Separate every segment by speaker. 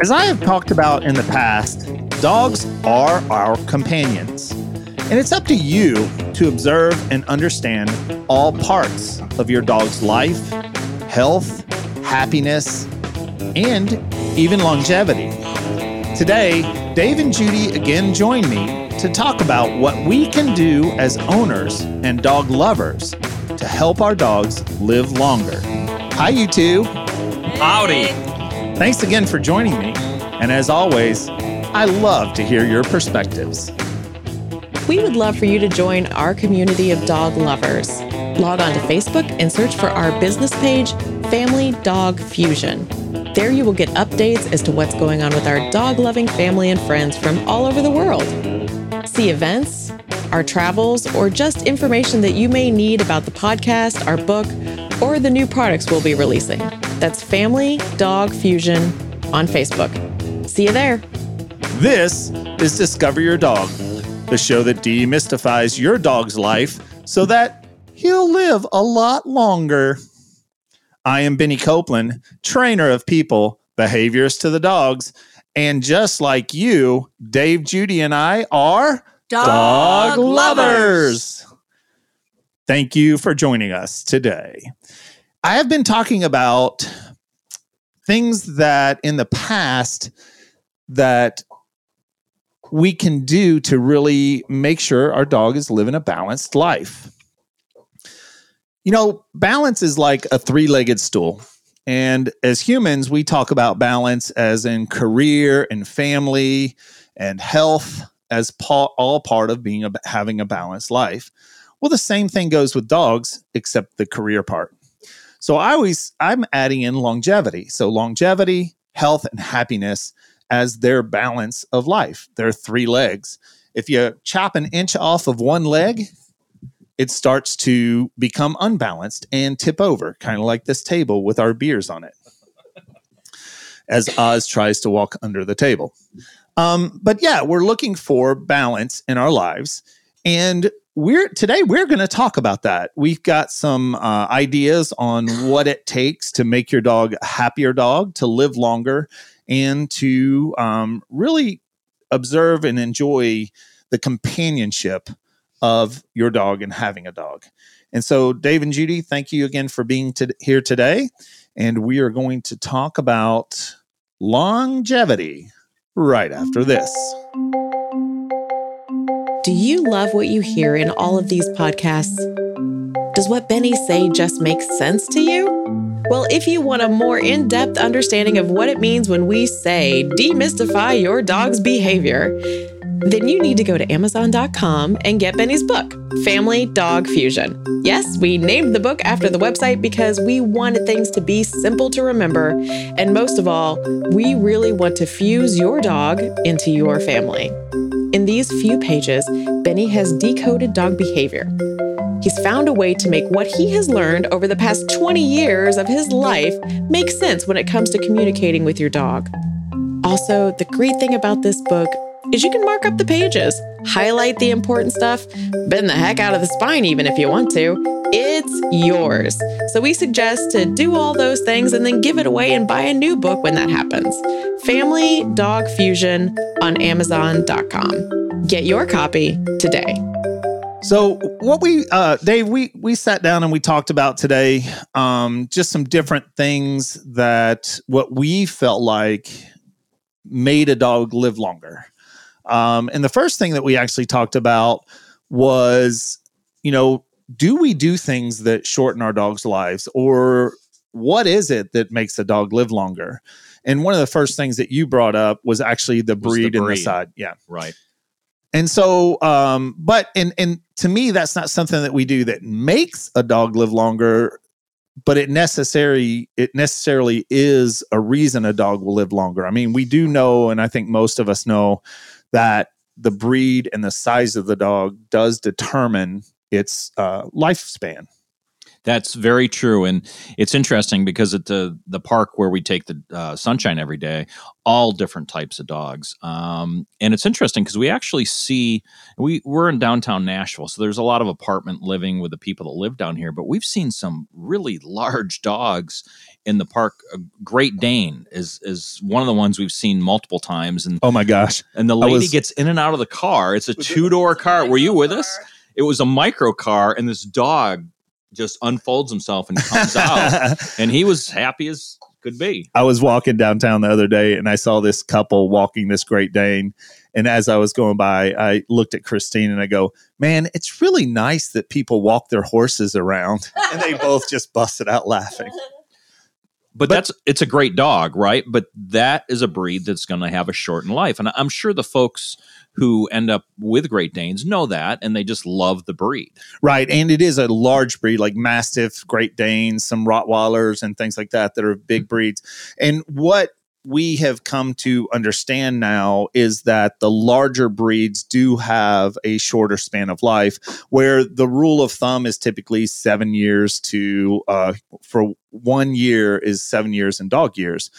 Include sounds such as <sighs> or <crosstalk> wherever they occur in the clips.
Speaker 1: As I have talked about in the past, dogs are our companions. And it's up to you to observe and understand all parts of your dog's life, health, happiness, and even longevity. Today, Dave and Judy again join me to talk about what we can do as owners and dog lovers to help our dogs live longer. Hi, you two.
Speaker 2: Howdy.
Speaker 1: Thanks again for joining me. And as always, I love to hear your perspectives.
Speaker 3: We would love for you to join our community of dog lovers. Log on to Facebook and search for our business page, Family Dog Fusion. There you will get updates as to what's going on with our dog loving family and friends from all over the world. See events, our travels, or just information that you may need about the podcast, our book, or the new products we'll be releasing. That's Family Dog Fusion on Facebook. See you there.
Speaker 1: This is Discover Your Dog, the show that demystifies your dog's life so that he'll live a lot longer. I am Benny Copeland, trainer of people, behaviors to the dogs. And just like you, Dave, Judy, and I are
Speaker 2: Dog,
Speaker 1: dog
Speaker 2: lovers.
Speaker 1: lovers. Thank you for joining us today. I have been talking about things that in the past that we can do to really make sure our dog is living a balanced life. You know, balance is like a three legged stool. And as humans, we talk about balance as in career and family and health as pa- all part of being a, having a balanced life. Well, the same thing goes with dogs, except the career part. So I always I'm adding in longevity. So longevity, health, and happiness as their balance of life. Their three legs. If you chop an inch off of one leg, it starts to become unbalanced and tip over, kind of like this table with our beers on it. As Oz tries to walk under the table. Um, but yeah, we're looking for balance in our lives. And we're today we're going to talk about that. We've got some uh, ideas on what it takes to make your dog a happier dog, to live longer, and to um, really observe and enjoy the companionship of your dog and having a dog. And so, Dave and Judy, thank you again for being to- here today. And we are going to talk about longevity right after this.
Speaker 3: Do you love what you hear in all of these podcasts? Does what Benny say just make sense to you? Well, if you want a more in depth understanding of what it means when we say demystify your dog's behavior, then you need to go to Amazon.com and get Benny's book, Family Dog Fusion. Yes, we named the book after the website because we wanted things to be simple to remember. And most of all, we really want to fuse your dog into your family. In these few pages, Benny has decoded dog behavior. He's found a way to make what he has learned over the past 20 years of his life make sense when it comes to communicating with your dog. Also, the great thing about this book is you can mark up the pages, highlight the important stuff, bend the heck out of the spine even if you want to. It's yours. So we suggest to do all those things and then give it away and buy a new book when that happens. Family Dog Fusion on Amazon.com. Get your copy today.
Speaker 1: So what we uh Dave we we sat down and we talked about today um just some different things that what we felt like made a dog live longer. Um and the first thing that we actually talked about was you know do we do things that shorten our dog's lives or what is it that makes a dog live longer? And one of the first things that you brought up was actually the
Speaker 2: Was the
Speaker 1: breed and the
Speaker 2: breed.
Speaker 1: side. Yeah.
Speaker 2: Right.
Speaker 1: And so, um, but and and to me, that's not something that we do that makes a dog live longer. but it necessarily it necessarily is a reason a dog will live longer. I mean, we do know, and I think most of us know that the breed and the size of the dog does determine its uh, lifespan.
Speaker 2: That's very true, and it's interesting because at the the park where we take the uh, sunshine every day, all different types of dogs, um, and it's interesting because we actually see we we're in downtown Nashville, so there's a lot of apartment living with the people that live down here, but we've seen some really large dogs in the park. A Great Dane is is one of the ones we've seen multiple times, and
Speaker 1: Oh my gosh!
Speaker 2: and the lady
Speaker 1: was-
Speaker 2: gets in and out of the car. It's a two door car. Were you with us? It was a micro car, and this dog just unfolds himself and comes out, <laughs> and he was happy as could be.
Speaker 1: I was walking downtown the other day and I saw this couple walking this Great Dane. And as I was going by, I looked at Christine and I go, Man, it's really nice that people walk their horses around. And they both just busted out laughing. <laughs>
Speaker 2: But, that's it's a great dog, right? But that is a breed that's going to have a shortened life, and I'm sure the folks who end up with Great Danes know that, and they just love the breed.
Speaker 1: Right. And it is a large breed like Mastiff, Great Danes, some Rottweilers, and things like that that are big mm-hmm. breeds. And what we have come to understand now is that the larger breeds do have a shorter span of life, where the rule of thumb is typically seven years to, uh, for one year is seven years in dog years.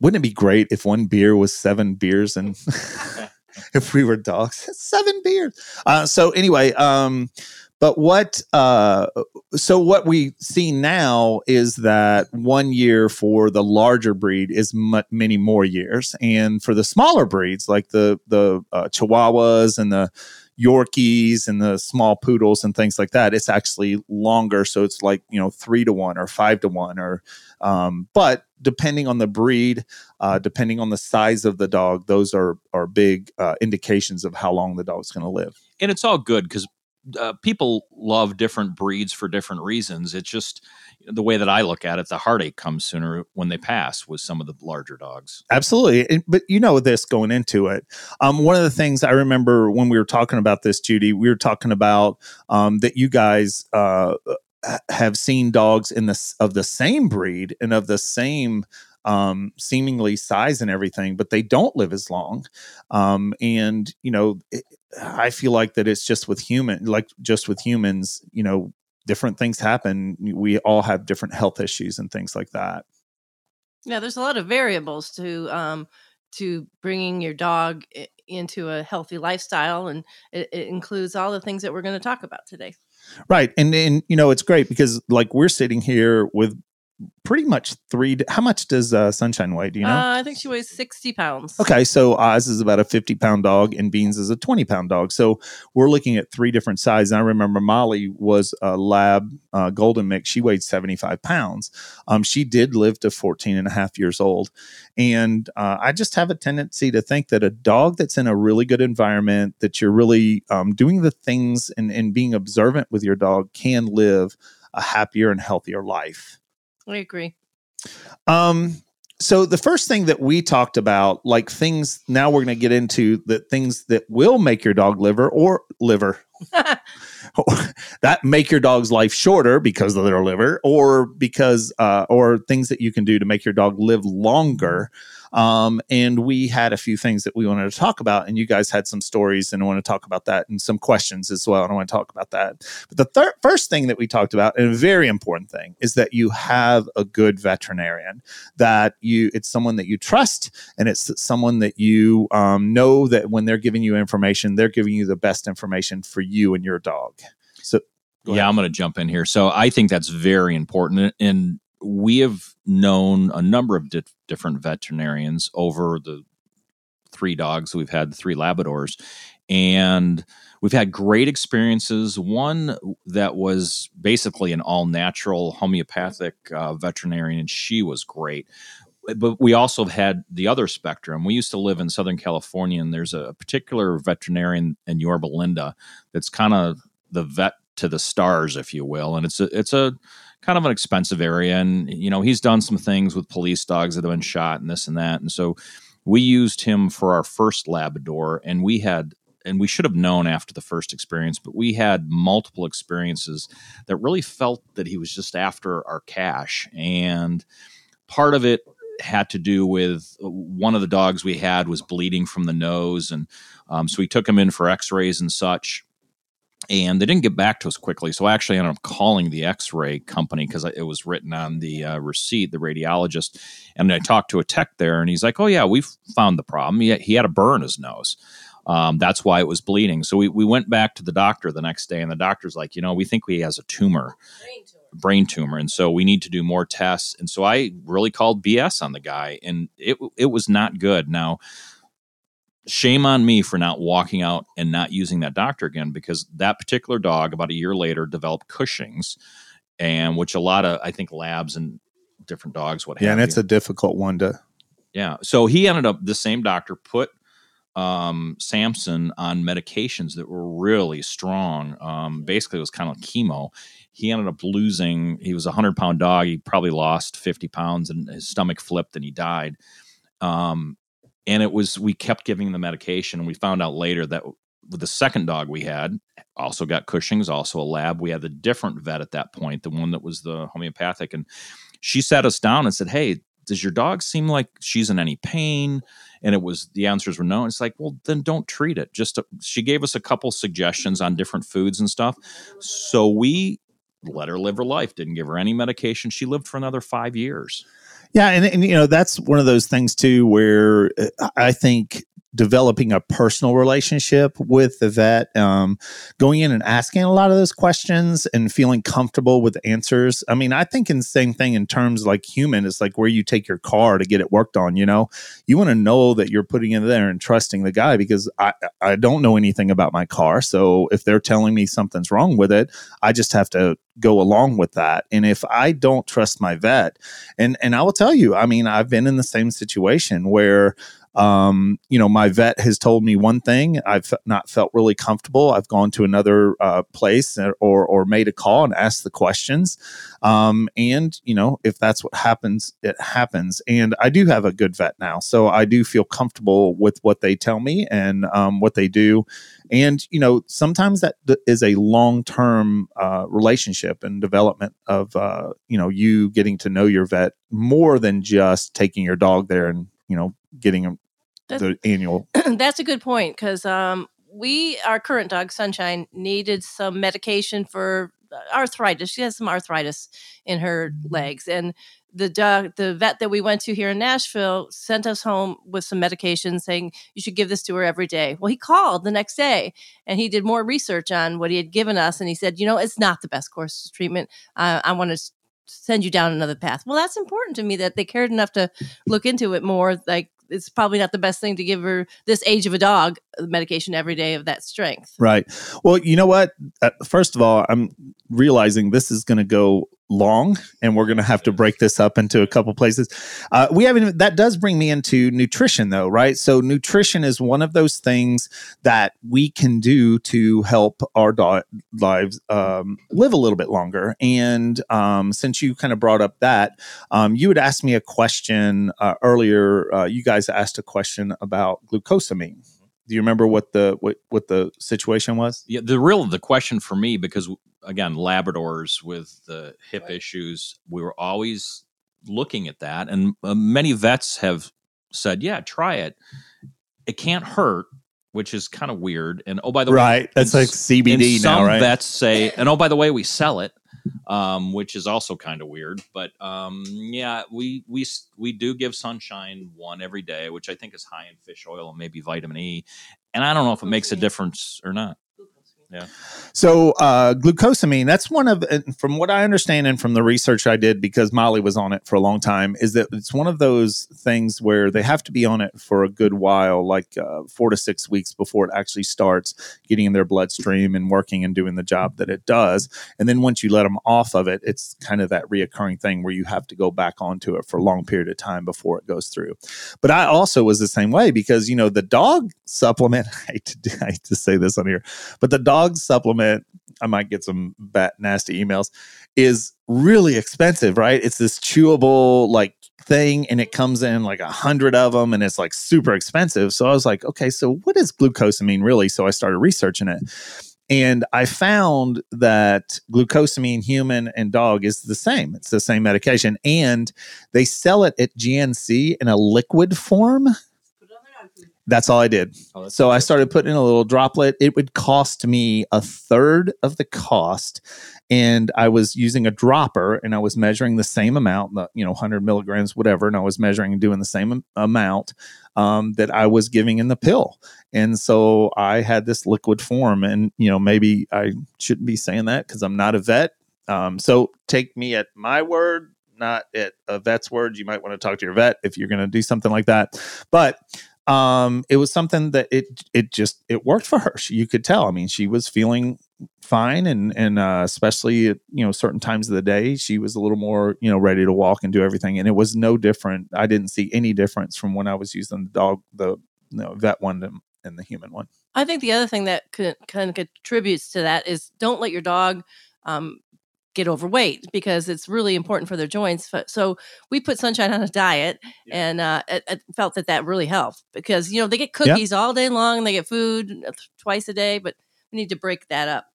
Speaker 1: Wouldn't it be great if one beer was seven beers and <laughs> <laughs> if we were dogs? Seven beers. Uh, so anyway, um, but what uh, so what we see now is that one year for the larger breed is mu- many more years, and for the smaller breeds like the the uh, Chihuahuas and the Yorkies and the small poodles and things like that, it's actually longer. So it's like you know three to one or five to one, or um, but depending on the breed, uh, depending on the size of the dog, those are are big uh, indications of how long the dog's going to live.
Speaker 2: and it's all good because uh, people love different breeds for different reasons. It's just the way that I look at it. The heartache comes sooner when they pass with some of the larger dogs.
Speaker 1: Absolutely. But you know this going into it. Um, one of the things I remember when we were talking about this, Judy, we were talking about um, that you guys uh, have seen dogs in this of the same breed and of the same um, seemingly size and everything, but they don't live as long. Um, and you know, it, I feel like that it's just with human, like just with humans, you know, different things happen. We all have different health issues and things like that.
Speaker 4: Yeah, there's a lot of variables to um, to bringing your dog into a healthy lifestyle, and it, it includes all the things that we're going to talk about today.
Speaker 1: Right. And and you know, it's great because like we're sitting here with pretty much three how much does uh, sunshine weigh? Do you know?
Speaker 4: Uh, I think she weighs 60 pounds.
Speaker 1: Okay, so Oz is about a 50 pound dog and Beans is a 20 pound dog. So we're looking at three different sizes. I remember Molly was a lab uh, golden mix. She weighed 75 pounds. Um, she did live to 14 and a half years old. And uh, I just have a tendency to think that a dog that's in a really good environment, that you're really um, doing the things and, and being observant with your dog can live a happier and healthier life.
Speaker 4: I agree.
Speaker 1: Um, so the first thing that we talked about, like things, now we're going to get into the things that will make your dog liver or liver <laughs> <laughs> that make your dog's life shorter because of their liver, or because uh, or things that you can do to make your dog live longer. Um, and we had a few things that we wanted to talk about, and you guys had some stories, and I want to talk about that, and some questions as well. And I want to talk about that. But the thir- first thing that we talked about, and a very important thing, is that you have a good veterinarian. That you, it's someone that you trust, and it's someone that you um, know that when they're giving you information, they're giving you the best information for you and your dog. So,
Speaker 2: yeah. I'm going to jump in here. So I think that's very important. And we have known a number of di- different veterinarians over the three dogs we've had, the three Labradors, and we've had great experiences. One that was basically an all natural homeopathic uh, veterinarian, and she was great. But we also had the other spectrum. We used to live in Southern California, and there's a particular veterinarian in Yorba Linda that's kind of the vet to the stars, if you will. And it's a it's a kind of an expensive area, and you know he's done some things with police dogs that have been shot and this and that. And so we used him for our first Labrador, and we had and we should have known after the first experience, but we had multiple experiences that really felt that he was just after our cash. And part of it had to do with uh, one of the dogs we had was bleeding from the nose. And um, so we took him in for x rays and such. And they didn't get back to us quickly. So I actually ended up calling the x ray company because it was written on the uh, receipt, the radiologist. And I talked to a tech there, and he's like, Oh, yeah, we've found the problem. He, he had a burr in his nose. Um, that's why it was bleeding. So we, we went back to the doctor the next day, and the doctor's like, you know, we think he has a tumor, brain tumor, brain tumor, and so we need to do more tests. And so I really called BS on the guy, and it it was not good. Now, shame on me for not walking out and not using that doctor again because that particular dog, about a year later, developed Cushing's, and which a lot of I think labs and different dogs what have.
Speaker 1: yeah, and it's
Speaker 2: you.
Speaker 1: a difficult one to.
Speaker 2: Yeah, so he ended up the same doctor put um, Samson on medications that were really strong. Um, basically, it was kind of like chemo. He ended up losing. He was a hundred pound dog. He probably lost fifty pounds, and his stomach flipped, and he died. Um, and it was we kept giving the medication, and we found out later that the second dog we had also got Cushing's, also a lab. We had a different vet at that point, the one that was the homeopathic, and she sat us down and said, "Hey, does your dog seem like she's in any pain?" and it was the answers were no. It's like, well, then don't treat it. Just to, she gave us a couple suggestions on different foods and stuff. So we let her live her life. Didn't give her any medication. She lived for another five years.
Speaker 1: Yeah, and, and you know that's one of those things too where uh, I think developing a personal relationship with the vet, um, going in and asking a lot of those questions and feeling comfortable with answers. I mean, I think in the same thing in terms like human it's like where you take your car to get it worked on. You know, you want to know that you're putting in there and trusting the guy because I I don't know anything about my car, so if they're telling me something's wrong with it, I just have to go along with that. And if I don't trust my vet, and and I will tell you, I mean, I've been in the same situation where um, you know, my vet has told me one thing. I've not felt really comfortable. I've gone to another uh, place or or made a call and asked the questions. Um, and you know, if that's what happens, it happens. And I do have a good vet now, so I do feel comfortable with what they tell me and um, what they do. And you know, sometimes that is a long term uh, relationship and development of uh, you know you getting to know your vet more than just taking your dog there and you know getting that's, the annual. <clears throat>
Speaker 4: that's a good point because um, we, our current dog Sunshine, needed some medication for arthritis. She has some arthritis in her legs, and the dog, the vet that we went to here in Nashville sent us home with some medication saying you should give this to her every day. Well, he called the next day and he did more research on what he had given us, and he said, you know, it's not the best course of treatment. Uh, I want to send you down another path. Well, that's important to me that they cared enough to look into it more. Like it's probably not the best thing to give her this age of a dog medication every day of that strength.
Speaker 1: Right. Well, you know what? Uh, first of all, I'm realizing this is going to go long and we're going to have to break this up into a couple places. Uh, we haven't that does bring me into nutrition though right? So nutrition is one of those things that we can do to help our do- lives um, live a little bit longer. And um, since you kind of brought up that um, you had asked me a question uh, earlier uh, you guys asked a question about glucosamine do you remember what the what, what the situation was
Speaker 2: yeah the real the question for me because again labradors with the hip right. issues we were always looking at that and uh, many vets have said yeah try it it can't hurt which is kind of weird and oh by the
Speaker 1: right. way right that's like cbd
Speaker 2: now
Speaker 1: some right
Speaker 2: vets say and oh by the way we sell it um, which is also kind of weird but um, yeah we we we do give sunshine one every day which i think is high in fish oil and maybe vitamin e and i don't know if it makes a difference or not yeah.
Speaker 1: So uh, glucosamine, that's one of, from what I understand and from the research I did, because Molly was on it for a long time, is that it's one of those things where they have to be on it for a good while, like uh, four to six weeks before it actually starts getting in their bloodstream and working and doing the job that it does. And then once you let them off of it, it's kind of that reoccurring thing where you have to go back onto it for a long period of time before it goes through. But I also was the same way because, you know, the dog supplement, <laughs> I hate to, I hate to say this on here, but the dog dog supplement, I might get some bad, nasty emails, is really expensive, right? It's this chewable, like thing and it comes in like a hundred of them and it's like super expensive. So I was like, okay, so what does glucosamine really? So I started researching it. And I found that glucosamine, human and dog, is the same. It's the same medication. And they sell it at GNC in a liquid form. That's all I did.
Speaker 2: Oh,
Speaker 1: So I started putting in a little droplet. It would cost me a third of the cost. And I was using a dropper and I was measuring the same amount, the, you know, 100 milligrams, whatever. And I was measuring and doing the same amount um, that I was giving in the pill. And so I had this liquid form. And, you know, maybe I shouldn't be saying that because I'm not a vet. Um, so take me at my word, not at a vet's word. You might want to talk to your vet if you're going to do something like that. But um it was something that it it just it worked for her. She, you could tell. I mean she was feeling fine and and uh especially at you know certain times of the day she was a little more you know ready to walk and do everything. And it was no different. I didn't see any difference from when i was using the dog the you know, vet one and- the human one.
Speaker 4: I think the other thing that could, kind of contributes to that is don't let your dog um, get overweight because it's really important for their joints. So we put Sunshine on a diet, and uh, it, it felt that that really helped because you know they get
Speaker 1: Yeah.
Speaker 4: cookies all day long, and they get food uh, twice a day, but we need to break that up.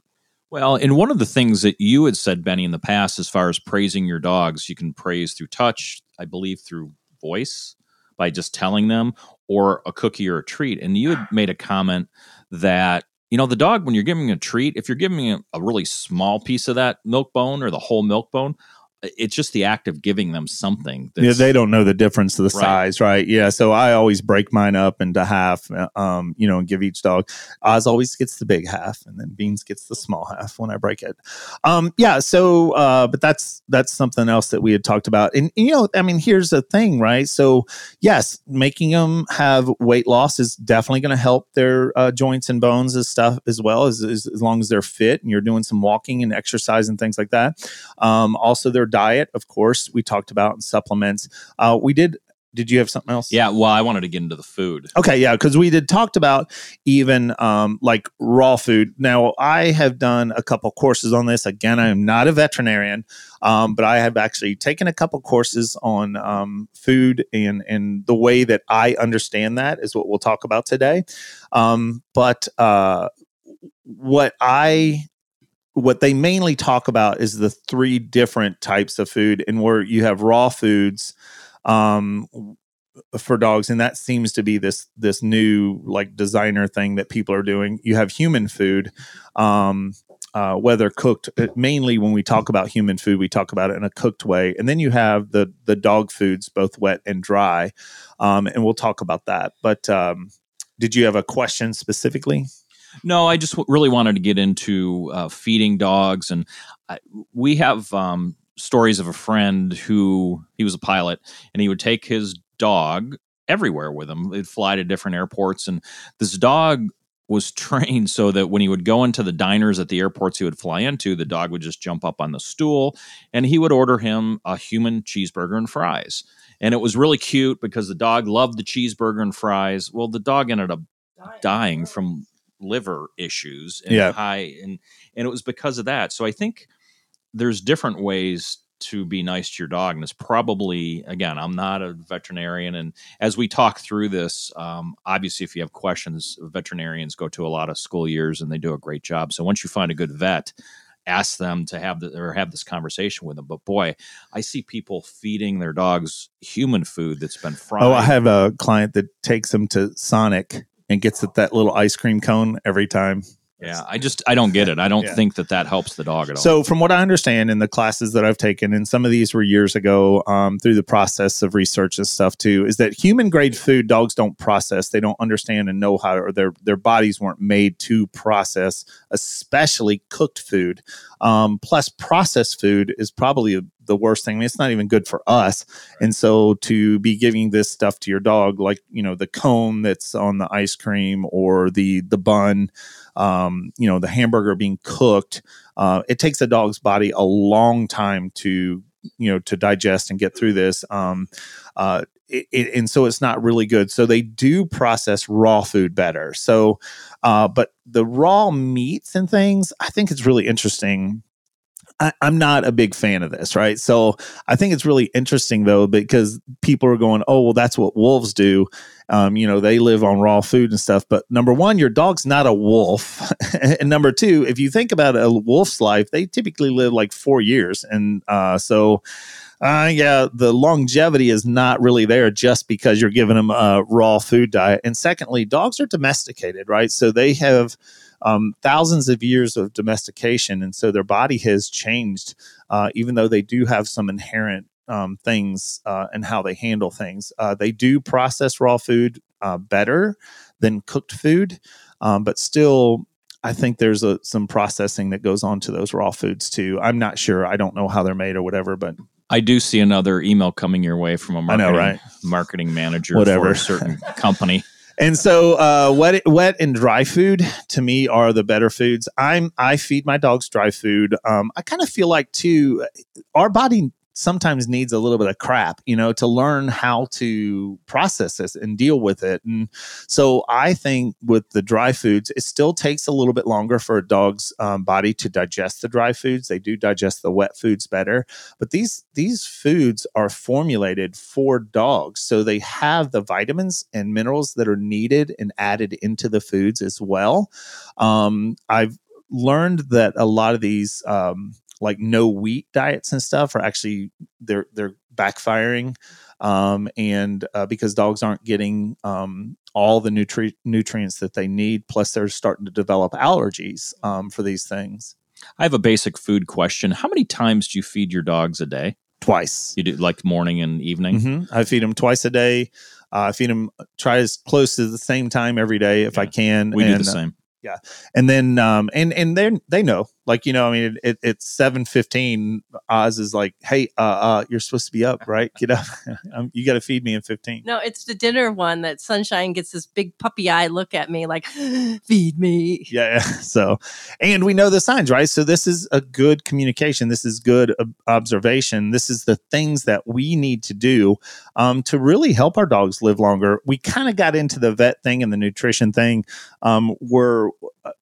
Speaker 2: Well, and one of the things that you had said, Benny, in the past, as far as praising your dogs, you can praise through touch, I believe through voice by just telling them, or a cookie or a treat. And you had <sighs> made a comment that, you know, the dog, when you're giving a treat, if you're giving a, really small piece of that milk bone or the whole milk bone, it's just the act of giving them something.
Speaker 1: yeah they don't know the difference of the
Speaker 2: Right.
Speaker 1: size right? Yeah so i always break mine up into half uh, um you know and give each dog. Oz always gets the big half and then beans gets the small half when i break it. Um yeah so uh but that's that's something else that we had talked about. And, you know i mean here's the thing right? So yes making them have weight loss is definitely going to help their uh, joints and bones and stuff as well as, as as long as they're fit and you're doing some walking and exercise and things like that. Um, also their diet of course we talked about and supplements uh, we did did you have something else
Speaker 2: Yeah, well, I wanted to get into the food.
Speaker 1: Okay, yeah, because we did talked about even um, like raw food. Now, I have done a couple courses on this. Again, I am not a veterinarian, um, but I have actually taken a couple courses on um, food and and the way that I understand that is what we'll talk about today. Um, but uh, what I what they mainly talk about is the three different types of food, and where you have raw foods um for dogs and that seems to be this this new like designer thing that people are doing. You have human food um uh, whether cooked uh, mainly when we talk about human food we talk about it in a cooked way and then you have the the dog foods both wet and dry um, and we'll talk about that. But um, did you have a question specifically
Speaker 2: No, I just w- really wanted to get into uh, feeding dogs, and I, we have um, stories of a friend who he was a pilot, and he would take his dog everywhere with him. They'd fly to different airports, and this dog was <laughs> trained so that when he would go into the diners at the airports he would fly into, the dog would just jump up on the stool, and he would order him a human cheeseburger and fries. And it was really cute because the dog loved the cheeseburger and fries. Well, the dog ended up dying from liver issues and
Speaker 1: Yeah.
Speaker 2: high and and it was because of that. So i think there's different ways to be nice to your dog and it's probably again i'm not a veterinarian and as we talk through this um, obviously if you have questions veterinarians go to a lot of school years and they do a great job. So once you find a good vet ask them to have the or have this conversation with them. But boy i see people feeding their dogs human food that's been fried
Speaker 1: oh i have a client that takes them to sonic and gets it that little ice cream cone every time
Speaker 2: yeah i just i don't get it i don't
Speaker 1: Yeah.
Speaker 2: think that that helps the dog at all
Speaker 1: So, from what I understand in the classes that I've taken, and some of these were years ago um, through the process of research and stuff too, is that human grade food dogs don't process. They don't understand and know how, or their their bodies weren't made to process, especially cooked food. Um, plus, processed food is probably the worst thing. I mean, it's not even good for us. And so, to be giving this stuff to your dog, like you know the cone that's on the ice cream or the the bun, um, you know the hamburger being cooked uh, it takes a dog's body a long time to you know to digest and get through this um, uh, it, it- and so it's not really good. So they do process raw food better. So uh, but the raw meats and things i think it's really interesting I, I'm not a big fan of this, right? So I think it's really interesting though because people are going, "Oh, well, that's what wolves do." Um, you know, they live on raw food and stuff. But number one, your dog's not a wolf, <laughs> and number two, if you think about a wolf's life, they typically live like four years, and uh, so. Uh, yeah, the longevity is not really there just because you're giving them a raw food diet. And secondly, dogs are domesticated, right? So they have um, thousands of years of domestication, and so their body has changed, uh, even though they do have some inherent um, things uh, and how they handle things. Uh, they do process raw food uh, better than cooked food, um, but still. I think there's a, some processing that goes on to those raw foods too. I'm not sure. I don't know how they're made or whatever, but
Speaker 2: I do see another email coming your way from a
Speaker 1: I know,
Speaker 2: marketing,
Speaker 1: right?
Speaker 2: marketing manager
Speaker 1: Whatever.
Speaker 2: for a certain company. <laughs>
Speaker 1: And so, uh, wet, wet and dry food to me are the better foods. I'm I feed my dogs dry food. Um, I kind of feel like too, our body sometimes needs a little bit of crap, you know, to learn how to process this and deal with it. And so, I think with the dry foods, it still takes a little bit longer for a dog's um, body to digest the dry foods. They do digest the wet foods better, but these these foods are formulated for dogs so they have the vitamins and minerals that are needed and added into the foods as well um, i've learned that a lot of these um, like no wheat diets and stuff are actually they're they're backfiring um, and uh, because dogs aren't getting um, all the nutri- nutrients that they need plus they're starting to develop allergies um, for these things
Speaker 2: I have a basic food question. How many times do you feed your dogs a day?
Speaker 1: twice
Speaker 2: You do like morning and evening?
Speaker 1: hmm I feed them twice a day. Uh, I feed them try as close to the same time every day if I can.
Speaker 2: We do the same.
Speaker 1: And then um, and and they they know like you know I mean it, it's seven fifteen. Oz is like, hey, uh, uh, you're supposed to be up, right? Get up. <laughs> um, you got to feed me in fifteen.
Speaker 4: No, it's the dinner one that Sunshine gets this big puppy eye look at me like, <gasps> feed me.
Speaker 1: Yeah, yeah. <laughs> So, and we know the signs, right? So this is a good communication. This is good ob- observation. This is the things that we need to do um, to really help our dogs live longer. We kind of got into the vet thing and the nutrition thing. Um, we're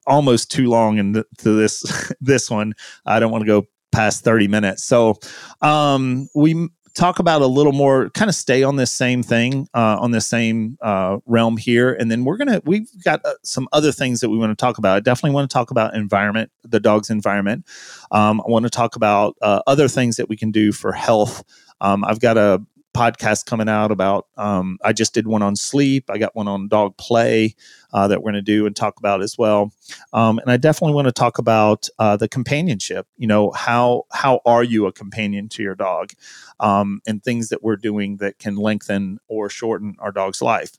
Speaker 1: almost too long into this <laughs> this one. I don't want to go past thirty minutes. So, um, we talk about a little more kind of stay on this same thing uh, on this same uh, realm here and then we're gonna we've got uh, some other things that we want to talk about i definitely want to talk about environment the dog's environment um, i want to talk about uh, other things that we can do for health um, i've got a podcast coming out about um, i just did one on sleep i got one on dog play uh, that we're going to do and talk about as well um, and i definitely want to talk about uh, the companionship you know how how are you a companion to your dog um, and things that we're doing that can lengthen or shorten our dog's life.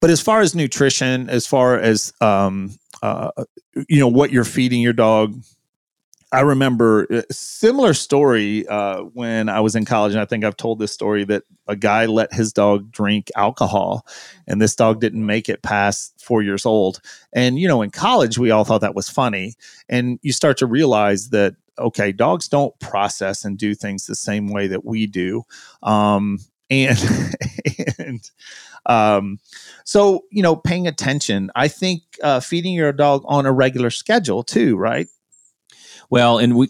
Speaker 1: But as far as nutrition, as far as um, uh, you know what you're feeding your dog, I remember a similar story uh, when I was in college, and I think I've told this story that a guy let his dog drink alcohol, and this dog didn't make it past four years old. And you know, in college, we all thought that was funny, and you start to realize that okay, dogs don't process and do things the same way that we do. Um, <laughs> and and um, so you know, paying attention. I think uh, feeding your dog on a regular schedule too, right?
Speaker 2: Well, and we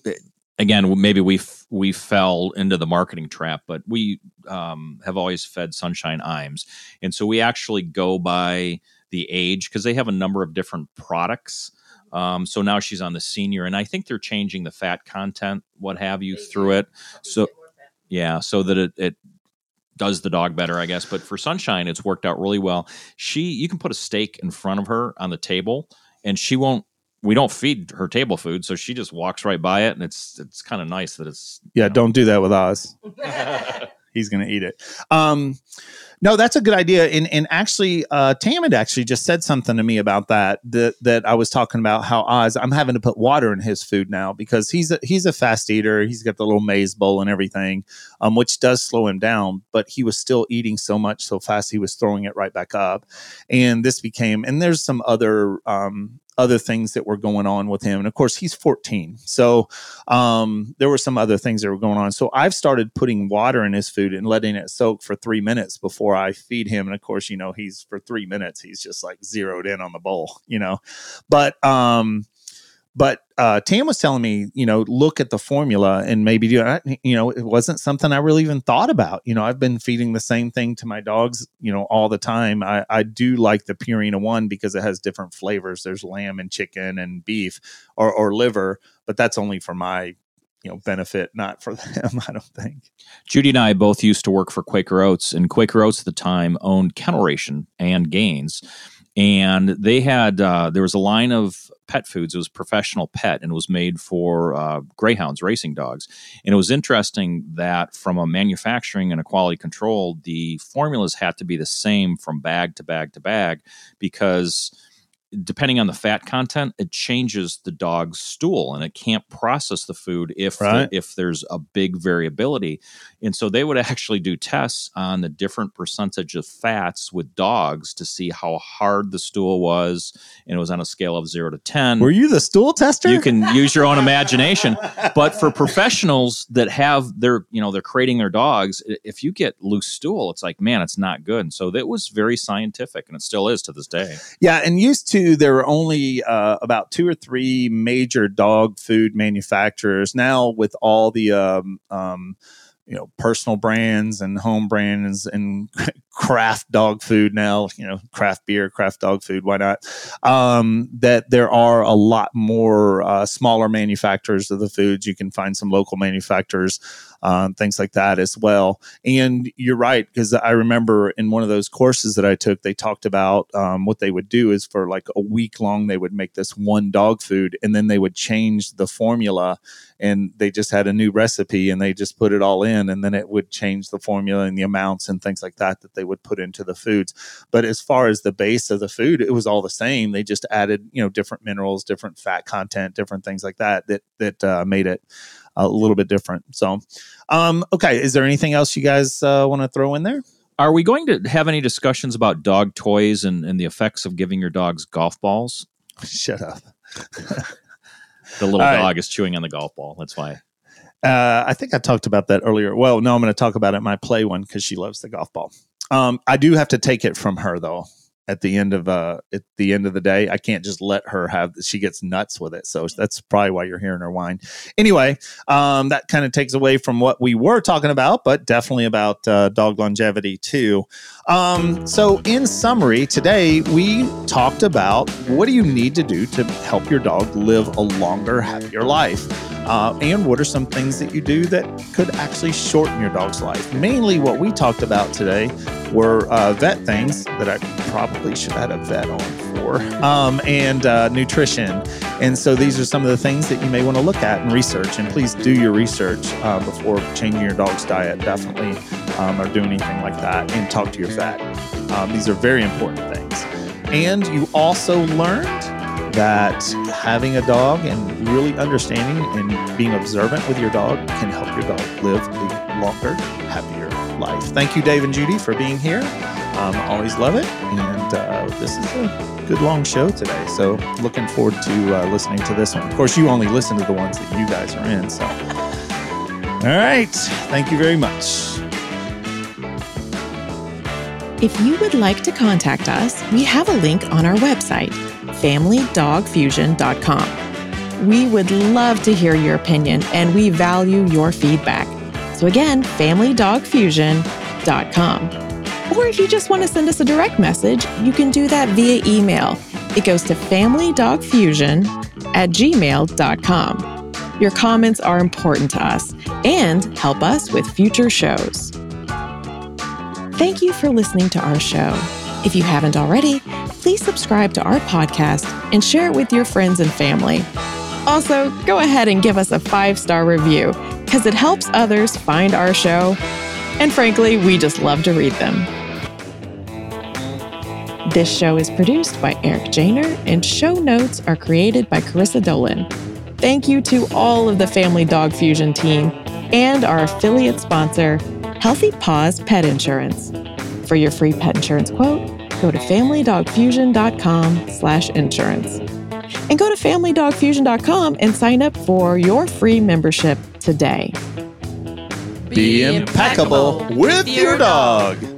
Speaker 2: again maybe we f- we fell into the marketing trap, but we um, have always fed Sunshine Iams, and so we actually go by the age because they have a number of different products. Um, so now she's on the senior, and I think they're changing the fat content, what have you, through it. So yeah, so that it, it does the dog better, I guess. But for Sunshine, it's worked out really well. She, you can put a steak in front of her on the table, and she won't. We don't feed her table food, so she just walks right by it, and it's it's kind of nice that it's
Speaker 1: Yeah, don't do that with Oz. <laughs> He's going to eat it. Um, no, that's a good idea. And and actually, uh, Tam had actually just said something to me about that. That that I was talking about how Oz. I'm having to put water in his food now because he's a, he's a fast eater. He's got the little maze bowl and everything, um, which does slow him down. But he was still eating so much so fast he was throwing it right back up. And this became. And there's some other. Um, other things that were going on with him and of course he's 14 so um, there were some other things that were going on. So I've started putting water in his food and letting it soak for three minutes before I feed him. And of course, you know, he's for three minutes, he's just like zeroed in on the bowl, you know. But um, but uh, Tam was telling me, you know, look at the formula and maybe do it. You know, it wasn't something I really even thought about. You know, I've been feeding the same thing to my dogs, you know, all the time. I, I do like the Purina one because it has different flavors. There's lamb and chicken and beef or, or liver, but that's only for my you know benefit not for <laughs> them i don't think
Speaker 2: judy and i both used to work for quaker oats and quaker oats at the time owned Ken-L Ration and Gaines and they had uh, there was a line of pet foods. It was professional pet and it was made for uh, greyhounds racing dogs. And it was interesting that from a manufacturing and a quality control the formulas had to be the same from bag to bag to bag because depending on the fat content, it changes the dog's stool and it can't process the food if
Speaker 1: right.
Speaker 2: the, if there's a big variability. And so they would <laughs> actually do tests on the different percentage of fats with dogs to see how hard the stool was. And it was on a scale of zero to 10.
Speaker 1: Were you the stool tester?
Speaker 2: You can use your own imagination. <laughs> but for professionals that have their, you know, they're creating their dogs, if you get loose stool, it's like, man, it's not good. And so that was very scientific and it still is to this day.
Speaker 1: Yeah. And used to, there were only uh, about two or three major dog food manufacturers. Now, with all the um, um, you know personal brands and home brands and <laughs> craft dog food now you know craft beer craft dog food why not um, that there are a lot more uh, smaller manufacturers of the foods you can find some local manufacturers um, things like that as well. And you're right because i remember in one of those courses that i took they talked about um, what they would do is for like a week long they would make this one dog food and then they would change the formula and they just had a new recipe and they just put it all in and then it would change the formula and the amounts and things like that that they would put into the foods. But as far as the base of the food it was all the same. They just added you know different minerals different fat content different things like that that that uh, made it a little bit different so um okay is there anything else you guys uh, want to throw in there
Speaker 2: are we going to have any discussions about dog toys and, and the effects of giving your dogs golf balls <laughs>
Speaker 1: shut up <laughs>
Speaker 2: the little All dog right. is chewing on the golf ball. That's why.
Speaker 1: Uh, I think I talked about that earlier. Well, no, I'm going to talk about it my play one because she loves the golf ball. Um, I do have to take it from her though at the end of uh at the end of the day i can't just let her have she gets nuts with it. So that's probably why you're hearing her whine. Anyway um that kind of takes away from what we were talking about but definitely about uh, dog longevity too. Um so in summary today we talked about what do you need to do to help your dog live a longer happier life uh, and what are some things that you do that could actually shorten your dog's life mainly what we talked about today were uh, vet things that i probably should have had a vet on for, <laughs> um, and uh, nutrition. And so these are some of the things that you may want to look at and research. And please do your research uh, before changing your dog's diet, definitely, um, or do anything like that. And talk to your vet. Um, these are very important things. And you also learned that having a dog and really understanding and being observant with your dog can help your dog live a longer, happier life. Thank you, Dave and Judy, for being here. Um, always love it. And uh, this is a good long show today. So looking forward to uh, listening to this one. Of course, you only listen to the ones that you guys are in. So, all right. Thank you very much.
Speaker 3: If you would like to contact us, we have a link on our website, familydogfusion.com. We would love to hear your opinion and we value your feedback. So, again, familydogfusion.com. Or if you just want to send us a direct message, you can do that via email. It goes to familydogfusion at gmail.com. Your comments are important to us and help us with future shows. Thank you for listening to our show. If you haven't already, please subscribe to our podcast and share it with your friends and family. Also, go ahead and give us a five star review because it helps others find our show. And frankly, we just love to read them. This show is produced by Eric Janer, and show notes are created by Carissa Dolan. Thank you to all of the Family Dog Fusion team and our affiliate sponsor, Healthy Paws Pet Insurance. For your free pet insurance quote, go to familydogfusion.com slash insurance. And go to familydogfusion.com and sign up for your free membership today.
Speaker 1: Be impeccable with your dog.